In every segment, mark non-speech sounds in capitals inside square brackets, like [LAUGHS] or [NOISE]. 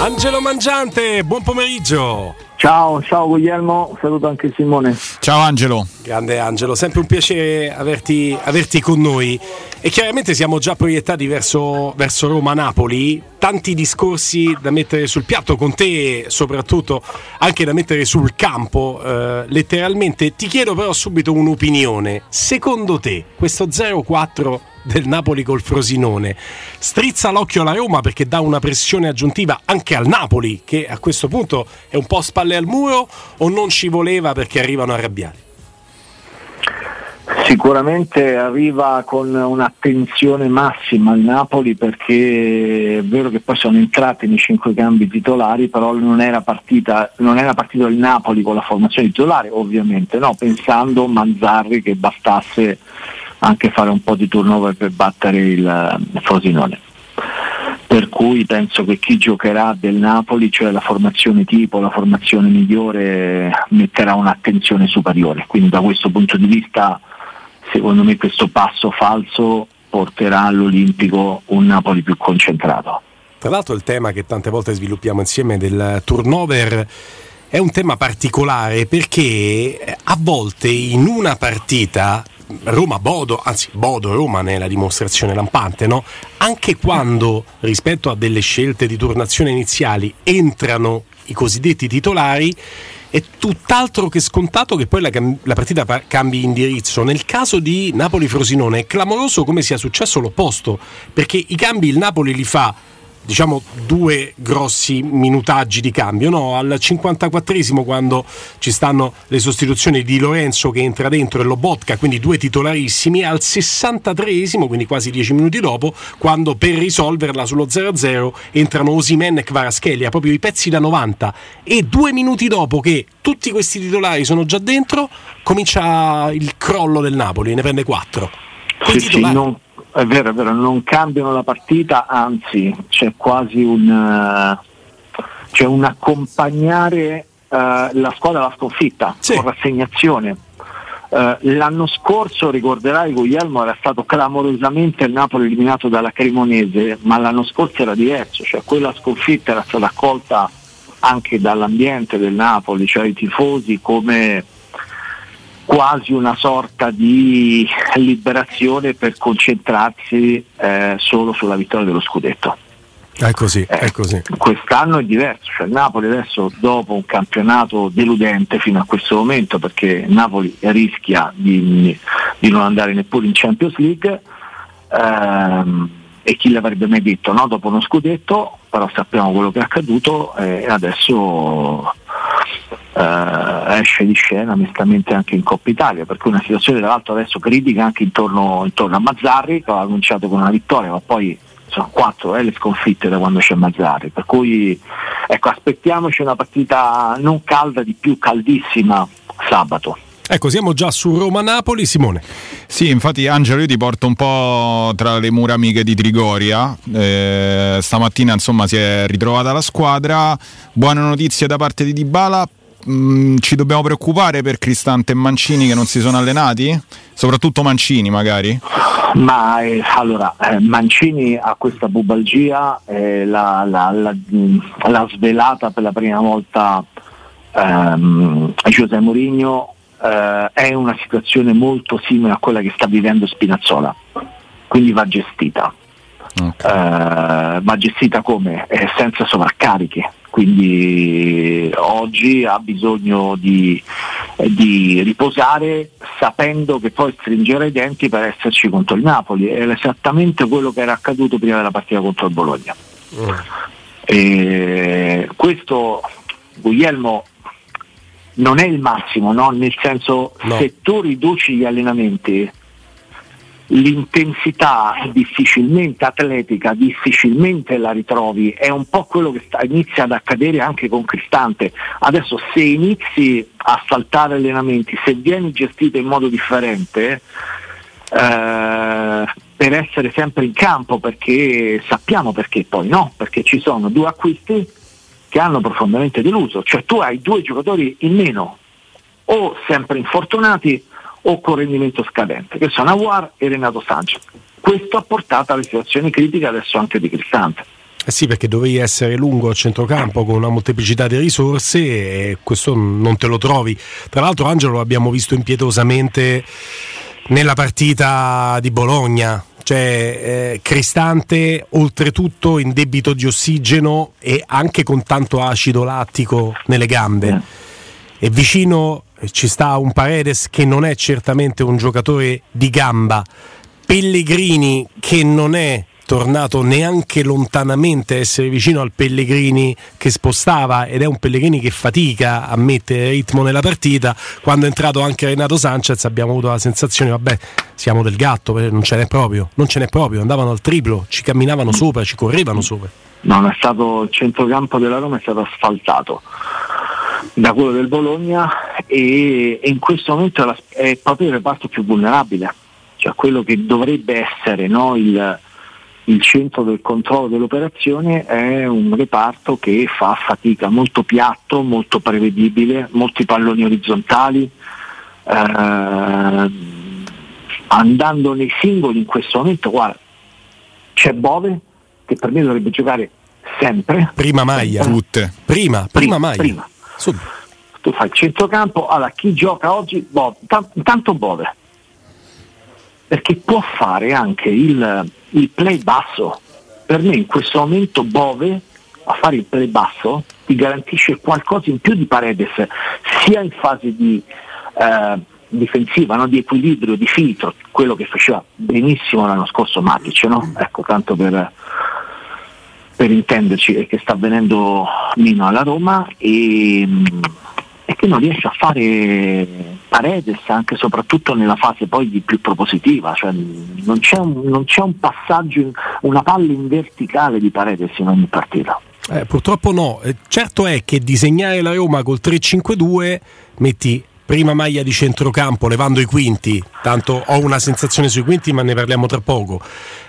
Angelo Mangiante, buon pomeriggio. Ciao, ciao Guglielmo, saluto anche Simone. Ciao Angelo. Grande Angelo, sempre un piacere averti, averti con noi. E chiaramente siamo già proiettati verso, verso Roma-Napoli. Tanti discorsi da mettere sul piatto con te, soprattutto anche da mettere sul campo, eh, letteralmente. Ti chiedo però subito un'opinione. Secondo te, questo 0-4 del Napoli col Frosinone. Strizza l'occhio alla Roma perché dà una pressione aggiuntiva anche al Napoli, che a questo punto è un po' spalle al muro, o non ci voleva perché arrivano arrabbiati? Sicuramente arriva con un'attenzione massima al Napoli perché è vero che poi sono entrati nei cinque cambi titolari, però non era, partita, non era partito il Napoli con la formazione titolare, ovviamente, no? pensando Manzarri che bastasse anche fare un po' di turnover per battere il Frosinone. Per cui penso che chi giocherà del Napoli, cioè la formazione tipo, la formazione migliore, metterà un'attenzione superiore. Quindi da questo punto di vista, secondo me questo passo falso porterà all'Olimpico un Napoli più concentrato. Tra l'altro il tema che tante volte sviluppiamo insieme del turnover è un tema particolare perché a volte in una partita Roma-Bodo, anzi Bodo-Roma ne è la dimostrazione lampante, no? anche quando rispetto a delle scelte di turnazione iniziali entrano i cosiddetti titolari, è tutt'altro che scontato che poi la, la, partita cambi indirizzo. Nel caso di Napoli-Frosinone è clamoroso come sia successo l'opposto, perché i cambi il Napoli li fa diciamo due grossi minutaggi di cambio no? al 54esimo quando ci stanno le sostituzioni di Lorenzo che entra dentro e Lobotka quindi due titolarissimi al 63esimo quindi quasi dieci minuti dopo quando per risolverla sullo 0-0 entrano Osimen e Kvaraschelia proprio i pezzi da 90 e due minuti dopo che tutti questi titolari sono già dentro comincia il crollo del Napoli ne prende 4 sì, sì, non è vero, è vero, non cambiano la partita, anzi c'è quasi un, uh, c'è un accompagnare uh, la squadra alla sconfitta sì. con rassegnazione. Uh, l'anno scorso, ricorderai Guglielmo, era stato clamorosamente il Napoli eliminato dalla Cremonese, ma l'anno scorso era diverso, cioè quella sconfitta era stata accolta anche dall'ambiente del Napoli, cioè i tifosi come quasi una sorta di liberazione per concentrarsi eh, solo sulla vittoria dello scudetto. È così, eh, è così. Quest'anno è diverso, cioè Napoli adesso dopo un campionato deludente fino a questo momento perché Napoli rischia di, di non andare neppure in Champions League ehm, e chi l'avrebbe mai detto no? dopo uno scudetto, però sappiamo quello che è accaduto e adesso eh, esce di scena onestamente anche in Coppa Italia, perché una situazione tra l'altro adesso critica anche intorno, intorno a Mazzarri, che ha cominciato con una vittoria, ma poi sono quattro eh, le sconfitte da quando c'è Mazzarri, per cui ecco, aspettiamoci una partita non calda di più caldissima sabato. Ecco, siamo già su Roma-Napoli, Simone. Sì, infatti Angelo io ti porto un po' tra le mura amiche di Trigoria. Eh, stamattina insomma si è ritrovata la squadra. Buone notizie da parte di Dybala. Mm, ci dobbiamo preoccupare per Cristante e Mancini che non si sono allenati? Soprattutto Mancini magari? Ma eh, allora, eh, Mancini ha questa bubalgia, eh, l'ha, l'ha, l'ha, l'ha, svelata per la prima volta ehm, José Mourinho eh, è una situazione molto simile a quella che sta vivendo Spinazzola, quindi va gestita. Okay. Eh, va gestita come? Eh, senza sovraccariche, quindi oggi ha bisogno di, di, riposare sapendo che poi stringerà i denti per esserci contro il Napoli, è esattamente quello che era accaduto prima della partita contro il Bologna. Mm. questo Guglielmo non è il massimo, no? nel senso no. se tu riduci gli allenamenti l'intensità difficilmente atletica, difficilmente la ritrovi, è un po' quello che sta, inizia ad accadere anche con Cristante. Adesso se inizi a saltare allenamenti, se vieni gestito in modo differente, eh, per essere sempre in campo, perché sappiamo perché poi no, perché ci sono due acquisti che hanno profondamente deluso, cioè tu hai due giocatori in meno, o sempre infortunati o con rendimento scadente, che sono Aguar e Renato Sanchez. Questo ha portato alle situazioni critiche adesso anche di Cristante. Eh sì, perché dovevi essere lungo a centrocampo con una molteplicità di risorse e questo non te lo trovi. Tra l'altro Angelo lo abbiamo visto impietosamente nella partita di Bologna, cioè eh, Cristante oltretutto in debito di ossigeno e anche con tanto acido lattico nelle gambe. Eh. E vicino ci sta un Paredes che non è certamente un giocatore di gamba, Pellegrini che non è tornato neanche lontanamente a essere vicino al Pellegrini che spostava ed è un Pellegrini che fatica a mettere ritmo nella partita. Quando è entrato anche Renato Sanchez abbiamo avuto la sensazione, vabbè, siamo del gatto, non ce n'è proprio, non ce n'è proprio, andavano al triplo, ci camminavano sopra, ci correvano sopra. Non è stato il centrocampo della Roma è stato asfaltato da quello del Bologna e, e in questo momento è proprio il reparto più vulnerabile, cioè quello che dovrebbe essere no, il, il centro del controllo dell'operazione è un reparto che fa fatica, molto piatto, molto prevedibile, molti palloni orizzontali. Eh, andando nei singoli in questo momento, guarda, c'è Bove che per me dovrebbe giocare sempre. Prima maglia, tutte. Prima, prima, prima maglia. Prima. Tu fai il centrocampo, allora chi gioca oggi? Bove, tanto Bove. Perché può fare anche il, il play basso. Per me in questo momento Bove a fare il play basso ti garantisce qualcosa in più di Paredes, sia in fase di eh, difensiva, no? di equilibrio, di filtro, quello che faceva benissimo l'anno scorso Matic, no? ecco, tanto per, per intenderci, e che sta avvenendo meno alla Roma e, e che non riesce a fare Paredes anche e soprattutto nella fase poi più propositiva, cioè non, c'è un, non c'è un passaggio, una palla in verticale di Paredes in ogni partita. Eh, purtroppo no, eh, certo è che disegnare la Roma col 3-5-2 metti prima maglia di centrocampo levando i quinti, tanto ho una sensazione sui quinti ma ne parliamo tra poco,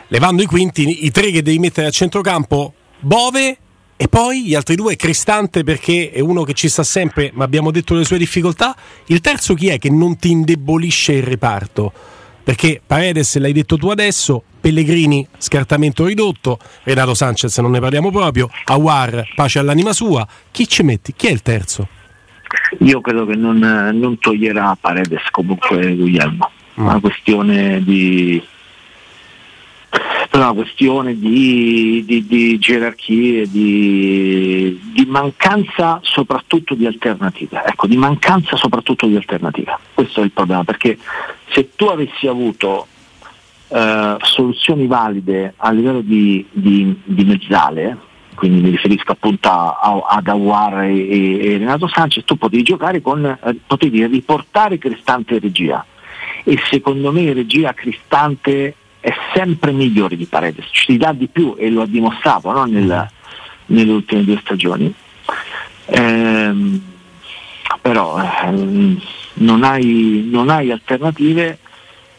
levando i quinti, i tre che devi mettere a centrocampo, Bove e poi gli altri due, Cristante perché è uno che ci sta sempre, ma abbiamo detto le sue difficoltà. Il terzo chi è che non ti indebolisce il reparto? Perché Paredes l'hai detto tu adesso, Pellegrini scartamento ridotto, Renato Sanchez non ne parliamo proprio, Awar pace all'anima sua. Chi ci metti? Chi è il terzo? Io credo che non, non toglierà Paredes comunque Guglielmo. Mm. Una questione di per una questione di, di, di gerarchie, di, di, mancanza soprattutto di alternative. Ecco, di mancanza soprattutto di alternative. Questo è il problema, perché se tu avessi avuto eh, soluzioni valide a livello di, mezzale, quindi mi riferisco appunto a, ad Awar e, e, Renato Sanchez, tu potevi giocare con, eh, potevi riportare Cristante regia e secondo me regia Cristante è sempre migliore di Paredes, ci dà di più e lo ha dimostrato no? Nel, mm. nelle ultime due stagioni. Ehm, però ehm, non hai, non hai alternative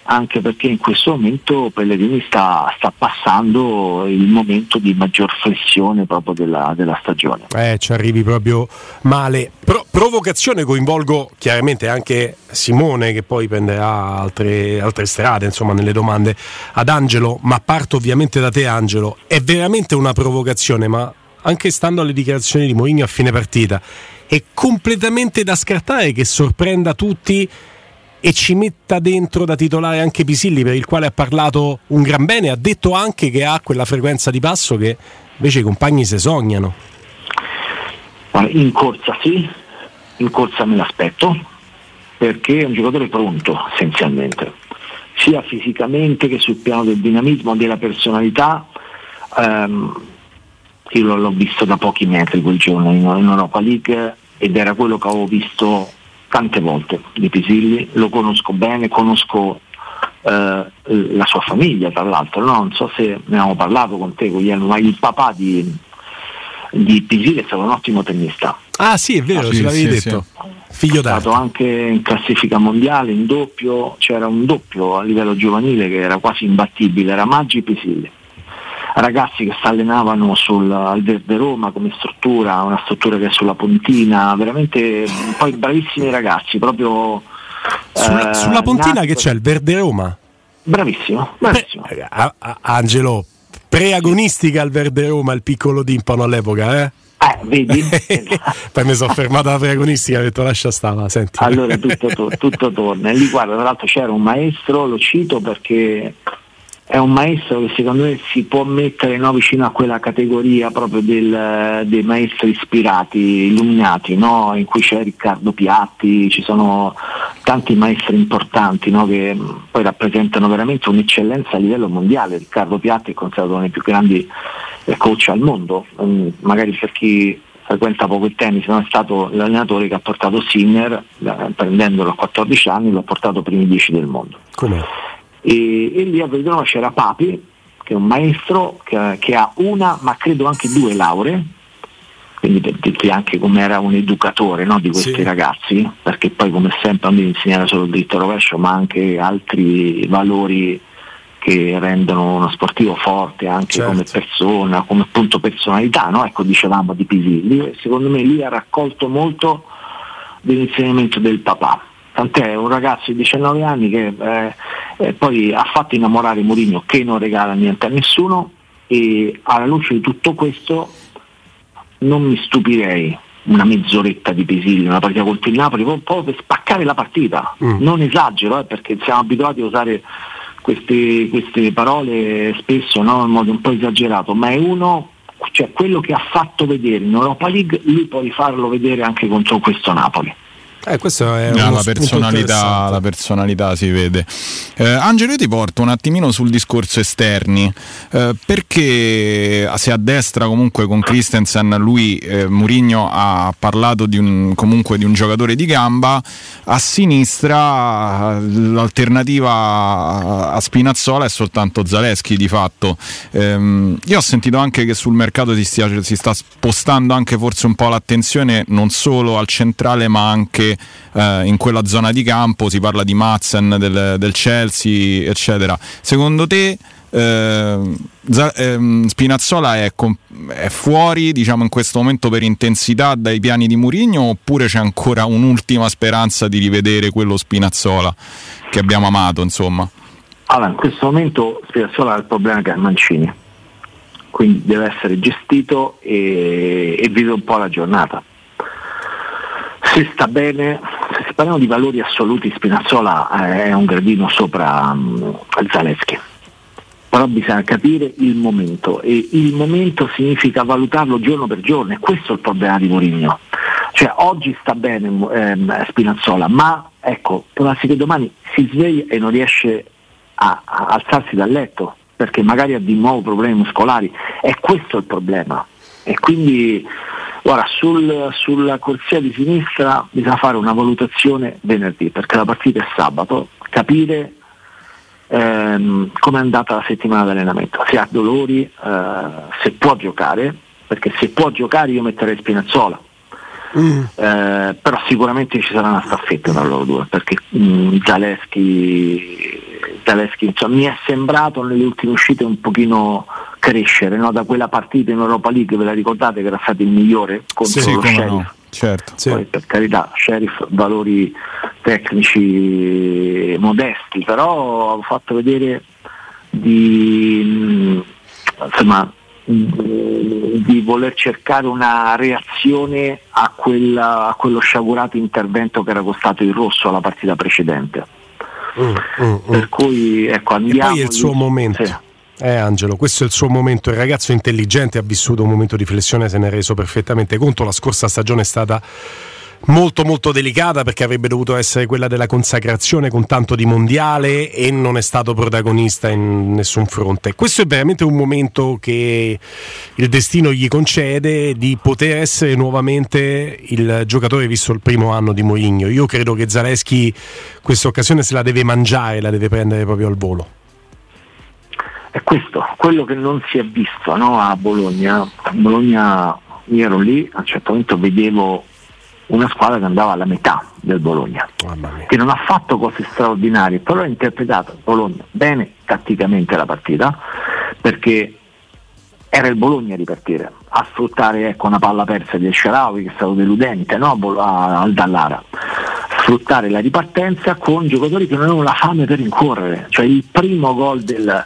anche perché in questo momento Pellegrini sta, sta passando il momento di maggior flessione proprio della, della stagione. Eh, ci arrivi proprio male. Pro- provocazione coinvolgo chiaramente anche Simone che poi prenderà altre, altre strade insomma nelle domande ad Angelo, ma parto ovviamente da te Angelo. È veramente una provocazione, ma anche stando alle dichiarazioni di Mourinho a fine partita, è completamente da scartare che sorprenda tutti e ci metta dentro da titolare anche Pisilli per il quale ha parlato un gran bene, ha detto anche che ha quella frequenza di passo che invece i compagni se sognano. In corsa sì, in corsa me l'aspetto, perché è un giocatore pronto essenzialmente, sia fisicamente che sul piano del dinamismo, della personalità. Ehm, io l'ho visto da pochi metri quel giorno in Europa League ed era quello che avevo visto tante volte di Pisilli, lo conosco bene, conosco eh, la sua famiglia tra l'altro, no? non so se ne abbiamo parlato con te Guglielmo, ma il papà di, di Pisilli è stato un ottimo tennista. Ah sì, è vero, ah, ce sì, l'avevi sì, detto. Sì. Figlio d'arte. È stato anche in classifica mondiale, in doppio, c'era un doppio a livello giovanile che era quasi imbattibile, era Maggi Pisilli ragazzi che si allenavano sul, al Verde Roma come struttura, una struttura che è sulla Pontina, veramente poi bravissimi ragazzi, proprio... Sulla, eh, sulla Pontina nato... che c'è il Verde Roma? Bravissimo, bravissimo. Beh, a, a, Angelo, preagonistica al Verde Roma il piccolo Dimpano all'epoca, eh? Eh, vedi? [LAUGHS] Poi mi sono fermato alla preagonistica e ho detto lascia stare, senti. Allora tutto, to- tutto torna. E lì guarda, tra l'altro c'era un maestro, lo cito perché è un maestro che secondo me si può mettere no, vicino a quella categoria proprio del, dei maestri ispirati, illuminati, no? in cui c'è Riccardo Piatti, ci sono tanti maestri importanti no? che poi rappresentano veramente un'eccellenza a livello mondiale. Riccardo Piatti è considerato uno dei più grandi coach al mondo, um, magari per chi frequenta poco il tennis, non è stato l'allenatore che ha portato Sinner, eh, prendendolo a 14 anni, lo ha portato primi 10 del mondo. E, e lì a Verona c'era Papi, che è un maestro che, che, ha una, ma credo anche due lauree, quindi per dirti anche come era un educatore no, di questi sì. ragazzi, perché poi come sempre non devi insegnare solo il dritto rovescio, ma anche altri valori che rendono uno sportivo forte anche certo. come persona, come appunto personalità, no? ecco dicevamo di Pisilli, secondo me lì ha raccolto molto dell'insegnamento del papà tant'è un ragazzo di 19 anni che eh, eh, poi ha fatto innamorare Mourinho che non regala niente a nessuno e alla luce di tutto questo non mi stupirei una mezz'oretta di Pisilli, una partita contro il Napoli, proprio per spaccare la partita. Mm. Non esagero, eh, perché siamo abituati a usare queste, queste parole spesso no, in modo un po' esagerato, ma è uno, cioè quello che ha fatto vedere in Europa League, lui può rifarlo vedere anche contro questo Napoli. Eh, questo è no, la, personalità, la personalità si vede. Eh, Angelo, io ti porto un attimino sul discorso esterni, eh, perché se a destra comunque con Christensen lui, eh, Murigno ha parlato di un, comunque di un giocatore di gamba, a sinistra l'alternativa a Spinazzola è soltanto Zaleschi di fatto. Eh, io ho sentito anche che sul mercato si, stia, si sta spostando anche forse un po' l'attenzione non solo al centrale ma anche eh, in quella zona di campo, si parla di Matzen del, del Chelsea, eccetera. Secondo te eh, ehm, Spinazzola è, è, fuori diciamo, in questo momento per intensità dai piani di Murigno oppure c'è ancora un'ultima speranza di rivedere quello Spinazzola che abbiamo amato insomma? Allora, in questo momento Spinazzola ha il problema che è Mancini quindi deve essere gestito e, e vive un po' la giornata se sta bene, se parliamo di valori assoluti, Spinazzola eh, è un gradino sopra um, Zaleschi. Però bisogna capire il momento e il momento significa valutarlo giorno per giorno e questo è il problema di Mourinho. Cioè oggi sta bene ehm, Spinazzola, ma ecco, può darsi che domani si sveglia e non riesce a, a alzarsi dal letto perché magari ha di nuovo problemi muscolari. E questo è il problema. E quindi Guarda, sul, sulla corsia di sinistra bisogna fare una valutazione venerdì, perché la partita è sabato, capire ehm, come è andata la settimana di allenamento, se ha dolori, eh, se può giocare, perché se può giocare io metterei Spinazzola, mm. eh, però sicuramente ci sarà una staffetta tra loro due perché mm, Zaleschi, Zaleschi insomma, mi è sembrato nelle ultime uscite un pochino crescere no? da quella partita in Europa League, ve la ricordate che era stato il migliore contro sì, lo Sheriff? No. Certo. Poi, per carità, Sheriff valori tecnici modesti, però ho fatto vedere di, insomma, di voler cercare una reazione a, quella, a, quello sciagurato intervento che era costato il rosso alla partita precedente. Mm, mm, mm. Per cui ecco, andiamo. E poi è il suo momento. Sì. Eh Angelo, questo è il suo momento, il ragazzo intelligente ha vissuto un momento di flessione, se ne è reso perfettamente conto, la scorsa stagione è stata molto molto delicata perché avrebbe dovuto essere quella della consacrazione con tanto di mondiale e non è stato protagonista in nessun fronte. Questo è veramente un momento che il destino gli concede di poter essere nuovamente il giocatore visto il primo anno di Mourinho. Io credo che Zaleschi questa occasione se la deve mangiare, la deve prendere proprio al volo. È questo, quello che non si è visto no, a Bologna. A Bologna io ero lì, a un certo momento vedevo una squadra che andava alla metà del Bologna, che non ha fatto cose straordinarie, però ha interpretato Bologna bene tatticamente la partita, perché era il Bologna a ripartire, a sfruttare ecco, una palla persa di Esciarawi che è stato deludente no? al Dallara, sfruttare la ripartenza con giocatori che non avevano la fame per rincorrere, cioè il primo gol del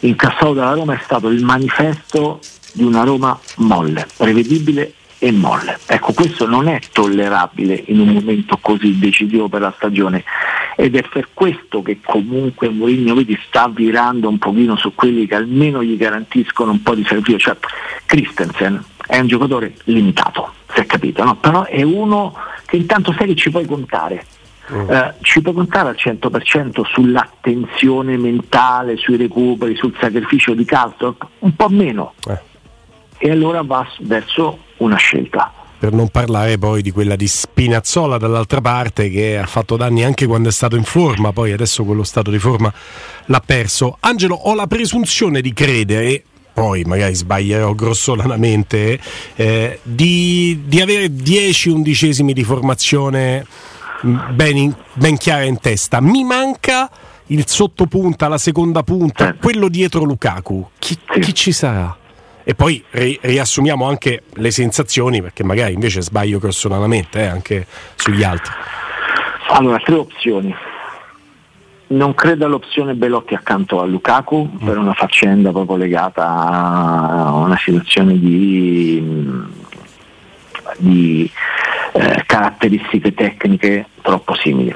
incassato dalla Roma è stato il manifesto di una Roma molle, prevedibile e molle. Ecco, questo non è tollerabile in un momento così decisivo per la stagione ed è per questo che comunque Mourinho vedi, sta virando un pochino su quelli che almeno gli garantiscono un po' di servizio. Cioè, Christensen è un giocatore limitato, si è capito, no? però è uno che intanto sai che ci puoi contare. Eh, ci puoi contare al 100% sull'attenzione mentale, sui recuperi, sul sacrificio di calcio, un po' meno. Eh. E allora va verso una scelta. Per non parlare poi di quella di Spinazzola dall'altra parte che ha fatto danni anche quando è stato in forma, poi adesso quello stato di forma l'ha perso. Angelo, ho la presunzione di credere, poi magari sbaglierò grossolanamente, eh, di, di, avere 10 undicesimi di formazione ben, in, ben chiara in testa. Mi manca il sottopunta, la seconda punta, eh. quello dietro Lukaku. Chi, chi ci sarà? E poi ri- riassumiamo anche le sensazioni perché magari invece sbaglio grossolanamente eh, anche sugli altri. Allora, tre opzioni. Non credo all'opzione Belotti accanto a Lukaku mm. per una faccenda proprio legata a una situazione di, di eh, caratteristiche tecniche troppo simili.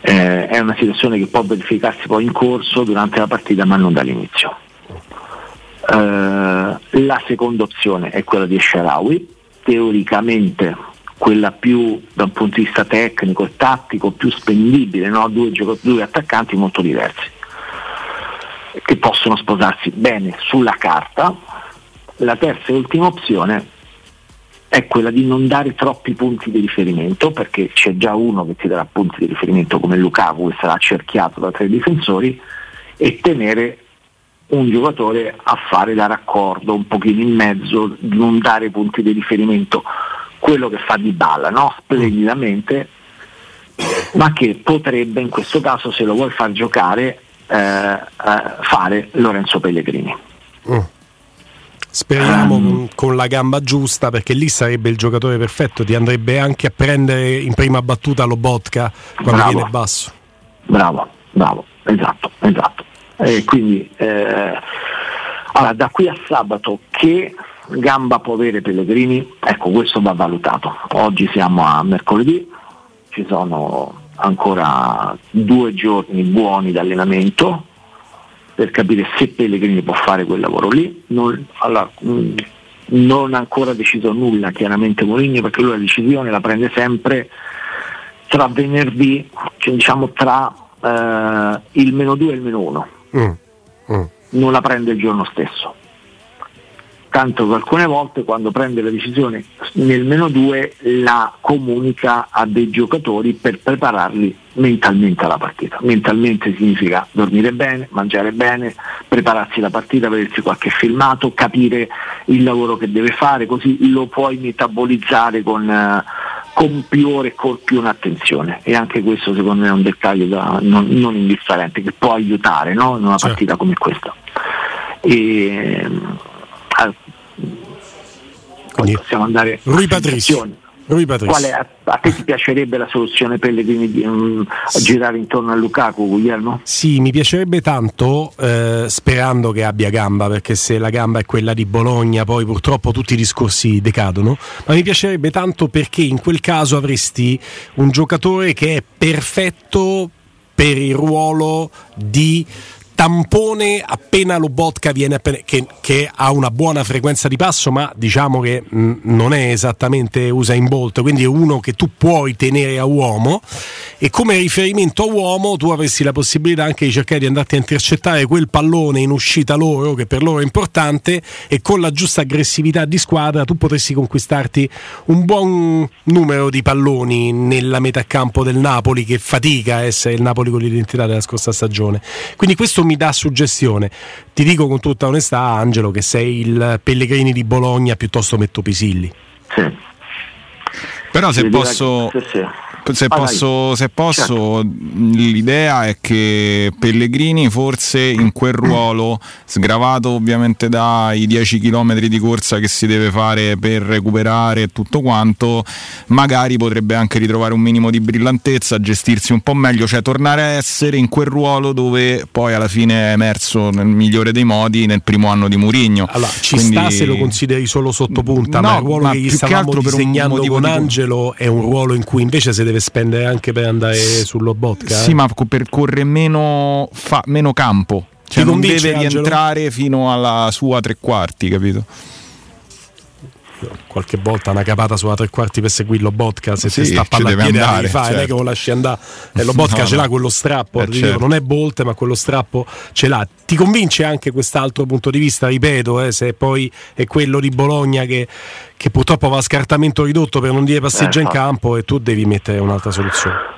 Eh, è una situazione che può verificarsi poi in corso durante la partita ma non dall'inizio la seconda opzione è quella di Sharawi, teoricamente quella più da un punto di vista tecnico e tattico più spendibile, no? due, due attaccanti molto diversi che possono sposarsi bene sulla carta. La terza e ultima opzione è quella di non dare troppi punti di riferimento perché c'è già uno che ti darà punti di riferimento come Lukaku che sarà cerchiato da tre difensori e tenere un giocatore a fare da raccordo un pochino in mezzo, non dare punti di riferimento, quello che fa di balla, no? splendidamente, ma che potrebbe in questo caso, se lo vuoi far giocare, eh, eh, fare Lorenzo Pellegrini. Mm. Speriamo um, con la gamba giusta perché lì sarebbe il giocatore perfetto, ti andrebbe anche a prendere in prima battuta Lobotka quando bravo, viene basso. Bravo, bravo, esatto, esatto. E quindi eh, allora, da qui a sabato che gamba può avere Pellegrini, ecco questo va valutato. Oggi siamo a mercoledì, ci sono ancora due giorni buoni di allenamento per capire se Pellegrini può fare quel lavoro lì. Non, allora, mh, non ha ancora deciso nulla chiaramente Mourinho perché lui la decisione la prende sempre tra venerdì, cioè diciamo tra eh, il meno 2 e il meno 1 mm. Mm. non la prende il giorno stesso. tanto che alcune volte quando prende la decisione nel meno 2 la comunica a dei giocatori per prepararli mentalmente alla partita. Mentalmente significa dormire bene, mangiare bene, prepararsi la partita, vedersi qualche filmato, capire il lavoro che deve fare, così lo puoi metabolizzare con, eh, con più ore e con più un'attenzione. E anche questo secondo me è un dettaglio da, non, non, indifferente che può aiutare no? in una certo. partita come questa. E, eh, possiamo andare Rui Patrizio. Quale, a, a, te ti piacerebbe la soluzione Pellegrini di um, girare intorno a Lukaku, Guglielmo? Sì, mi piacerebbe tanto, eh, sperando che abbia gamba, perché se la gamba è quella di Bologna, poi purtroppo tutti i discorsi decadono. Ma mi piacerebbe tanto perché in quel caso avresti un giocatore che è perfetto per il ruolo di tampone appena Lobotka viene appena, che, che, ha una buona frequenza di passo ma diciamo che mh, non è esattamente usa in Bolt quindi è uno che tu puoi tenere a uomo. E come riferimento a uomo tu avresti la possibilità anche di cercare di andarti a intercettare quel pallone in uscita loro che per loro è importante e con la giusta aggressività di squadra tu potresti conquistarti un buon numero di palloni nella metà campo del Napoli che fatica a essere il Napoli con l'identità della scorsa stagione. Quindi questo mi dà suggestione. Ti dico con tutta onestà, Angelo, che sei il Pellegrini di Bologna piuttosto metto Pisilli. Sì. Però se posso... Sì, sì se posso, se posso certo. l'idea è che Pellegrini forse in quel ruolo, sgravato ovviamente dai 10 km di corsa che si deve fare per recuperare e tutto quanto, magari potrebbe anche ritrovare un minimo di brillantezza, gestirsi un po' meglio, cioè tornare a essere in quel ruolo dove poi alla fine è emerso nel migliore dei modi nel primo anno di Murigno. Allora, ci Quindi... sta se lo consideri solo sottopunta, no, ma il ruolo ma che gli stavamo che disegnando con Angelo è un ruolo in cui invece si deve deve spendere anche per andare sull'Obotka. Sì, eh? ma percorre meno, fa, meno campo. Cioè non deve rientrare fino alla sua tre quarti, capito? Qualche volta una capata sulla tre quarti per seguirlo Botka se sì, si sta a palla a piede andare, fa, certo. non è che lo lasci andare. E lo Botka [LAUGHS] no, ce l'ha quello strappo eh, certo. non è Bolt ma quello strappo ce l'ha. Ti convince anche quest'altro punto di vista ripeto eh, se poi è quello di Bologna che, che, purtroppo va a scartamento ridotto per non dire passeggia eh, in campo e tu devi mettere un'altra soluzione.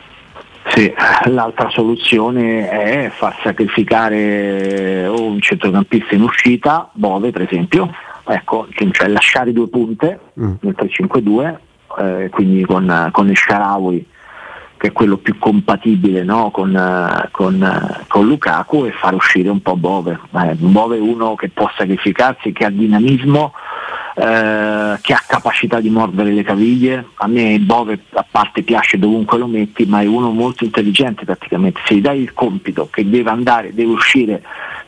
Sì, l'altra soluzione è far sacrificare o un centrocampista in uscita, Bove per esempio, ecco, cioè lasciare due punte mm. nel 3-5-2, eh, quindi con, con il Sharawi che è quello più compatibile no? con, con, con, Lukaku e far uscire un po' Bove. Eh, Bove è uno che può sacrificarsi, che ha dinamismo, eh, che ha capacità di mordere le caviglie. A me Bove a parte piace dovunque lo metti, ma è uno molto intelligente praticamente. Se gli dai il compito che deve andare, deve uscire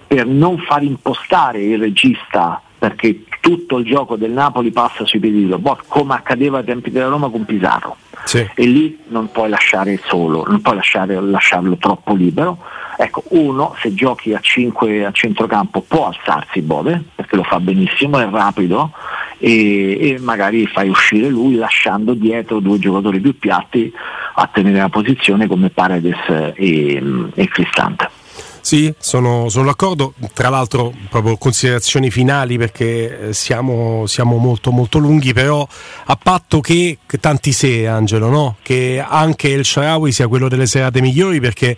per non far impostare il regista perché tutto il gioco del Napoli passa sui piedi di Lobot, come accadeva ai tempi della Roma con Pizarro. Sì. E lì non puoi lasciare solo, non puoi lasciare, lasciarlo troppo libero. Ecco, uno, se giochi a 5 a centrocampo può alzarsi Bove, perché lo fa benissimo, è rapido e, e magari fai uscire lui lasciando dietro due giocatori più piatti a tenere la posizione come Paredes e, e Cristante. Sì, sono, sono, d'accordo. Tra l'altro, proprio considerazioni finali perché eh, siamo, siamo, molto molto lunghi, però a patto che, che tanti se, Angelo, no? che anche il Sharawi sia quello delle serate migliori perché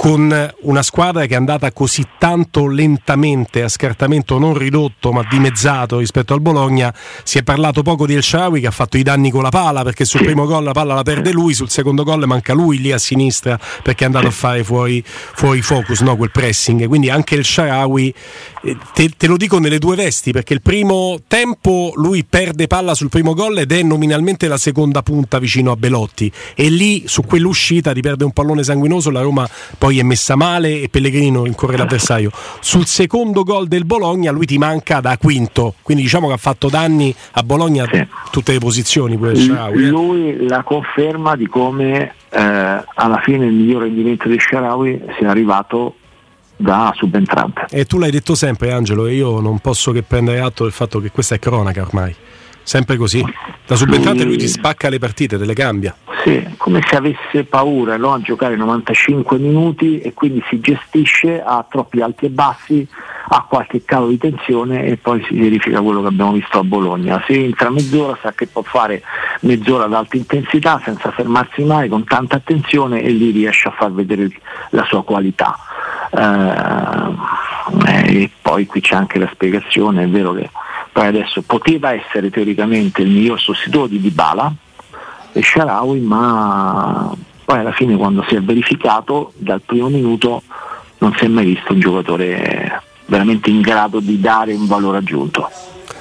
con una squadra che è andata così tanto lentamente a scartamento non ridotto ma dimezzato rispetto al Bologna si è parlato poco di El Shaarawy che ha fatto i danni con la palla perché sul primo gol la palla la perde lui sul secondo gol manca lui lì a sinistra perché è andato a fare fuori, fuori focus no? quel pressing quindi anche il Shaarawy eh, te, te, lo dico nelle due vesti perché il primo tempo lui perde palla sul primo gol ed è nominalmente la seconda punta vicino a Belotti e lì su quell'uscita ti perde un pallone sanguinoso la Roma poi poi è messa male e Pellegrino rincorre l'avversario. Sul secondo gol del Bologna lui ti manca da quinto, quindi diciamo che ha fatto danni a Bologna sì. tutte le posizioni. Sharawi, eh. Lui la conferma di come eh, alla fine il miglior rendimento di Sharawi sia arrivato da subentrante. E tu l'hai detto sempre Angelo e io non posso che prendere atto del fatto che questa è cronaca ormai. Sempre così. Da subentrante lui ti spacca le partite, te le cambia. Sì, come se avesse paura no? a giocare 95 minuti e quindi si gestisce a troppi alti e bassi ha qualche calo di tensione e poi si verifica quello che abbiamo visto a Bologna. Se entra mezz'ora sa che può fare mezz'ora ad alta intensità senza fermarsi mai, con tanta attenzione e lì riesce a far vedere la sua qualità. Eh, e poi qui c'è anche la spiegazione, è vero che poi adesso poteva essere teoricamente il miglior sostituto di Dybala e Sharawi, ma poi alla fine quando si è verificato dal primo minuto non si è mai visto un giocatore veramente in grado di dare un valore aggiunto.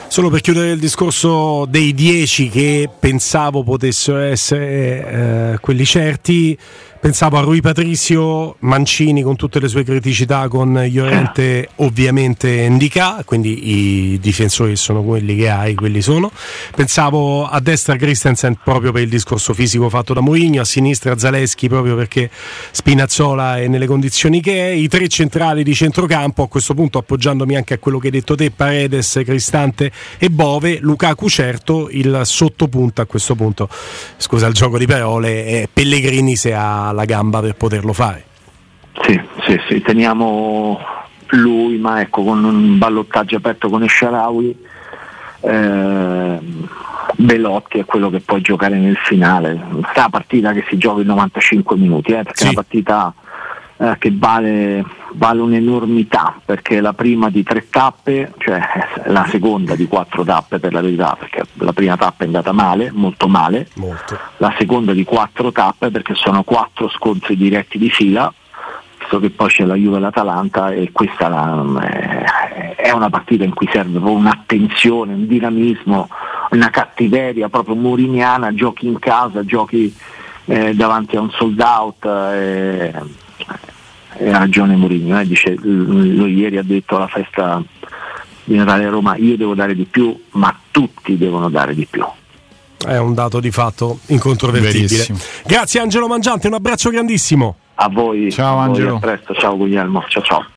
Solo per chiudere il discorso dei 10 che pensavo potessero essere eh, quelli certi, Pensavo a Rui Patricio, Mancini con tutte le sue criticità, con Llorente [COUGHS] ovviamente Indica, quindi i difensori sono quelli che hai, quelli sono. Pensavo a destra Christensen proprio per il discorso fisico fatto da Mourinho, a sinistra Zaleschi proprio perché Spinazzola è nelle condizioni che è, i tre centrali di centrocampo, a questo punto appoggiandomi anche a quello che hai detto te, Paredes, Cristante e Bove, Lukaku certo, il sottopunto a questo punto, scusa il gioco di parole, è Pellegrini se ha la gamba per poterlo fare. Sì, sì, sì, teniamo lui, ma ecco con un ballottaggio aperto con Esharawi. Eh, Belotti è quello che può giocare nel finale. Sta partita che si gioca in 95 minuti, eh, perché sì. è una partita eh, che vale, vale, un'enormità, perché la prima di tre tappe, cioè la seconda di quattro tappe per la verità, perché la prima tappa è andata male, molto male, molto. la seconda di quattro tappe perché sono quattro scontri diretti di fila, visto che poi c'è la Juve e l'Atalanta e questa la, eh, è una partita in cui serve un'attenzione, un dinamismo, una cattiveria proprio muriniana, giochi in casa, giochi eh, davanti a un sold out. Eh, ragione Mourinho, eh, dice, lo ieri ha detto alla festa di Natale a Roma, io devo dare di più, ma tutti devono dare di più. È un dato di fatto incontrovertibile. Verissimo. Grazie Angelo Mangiante, un abbraccio grandissimo. A voi. Ciao a Angelo. Voi, a presto, ciao Guglielmo, ciao ciao.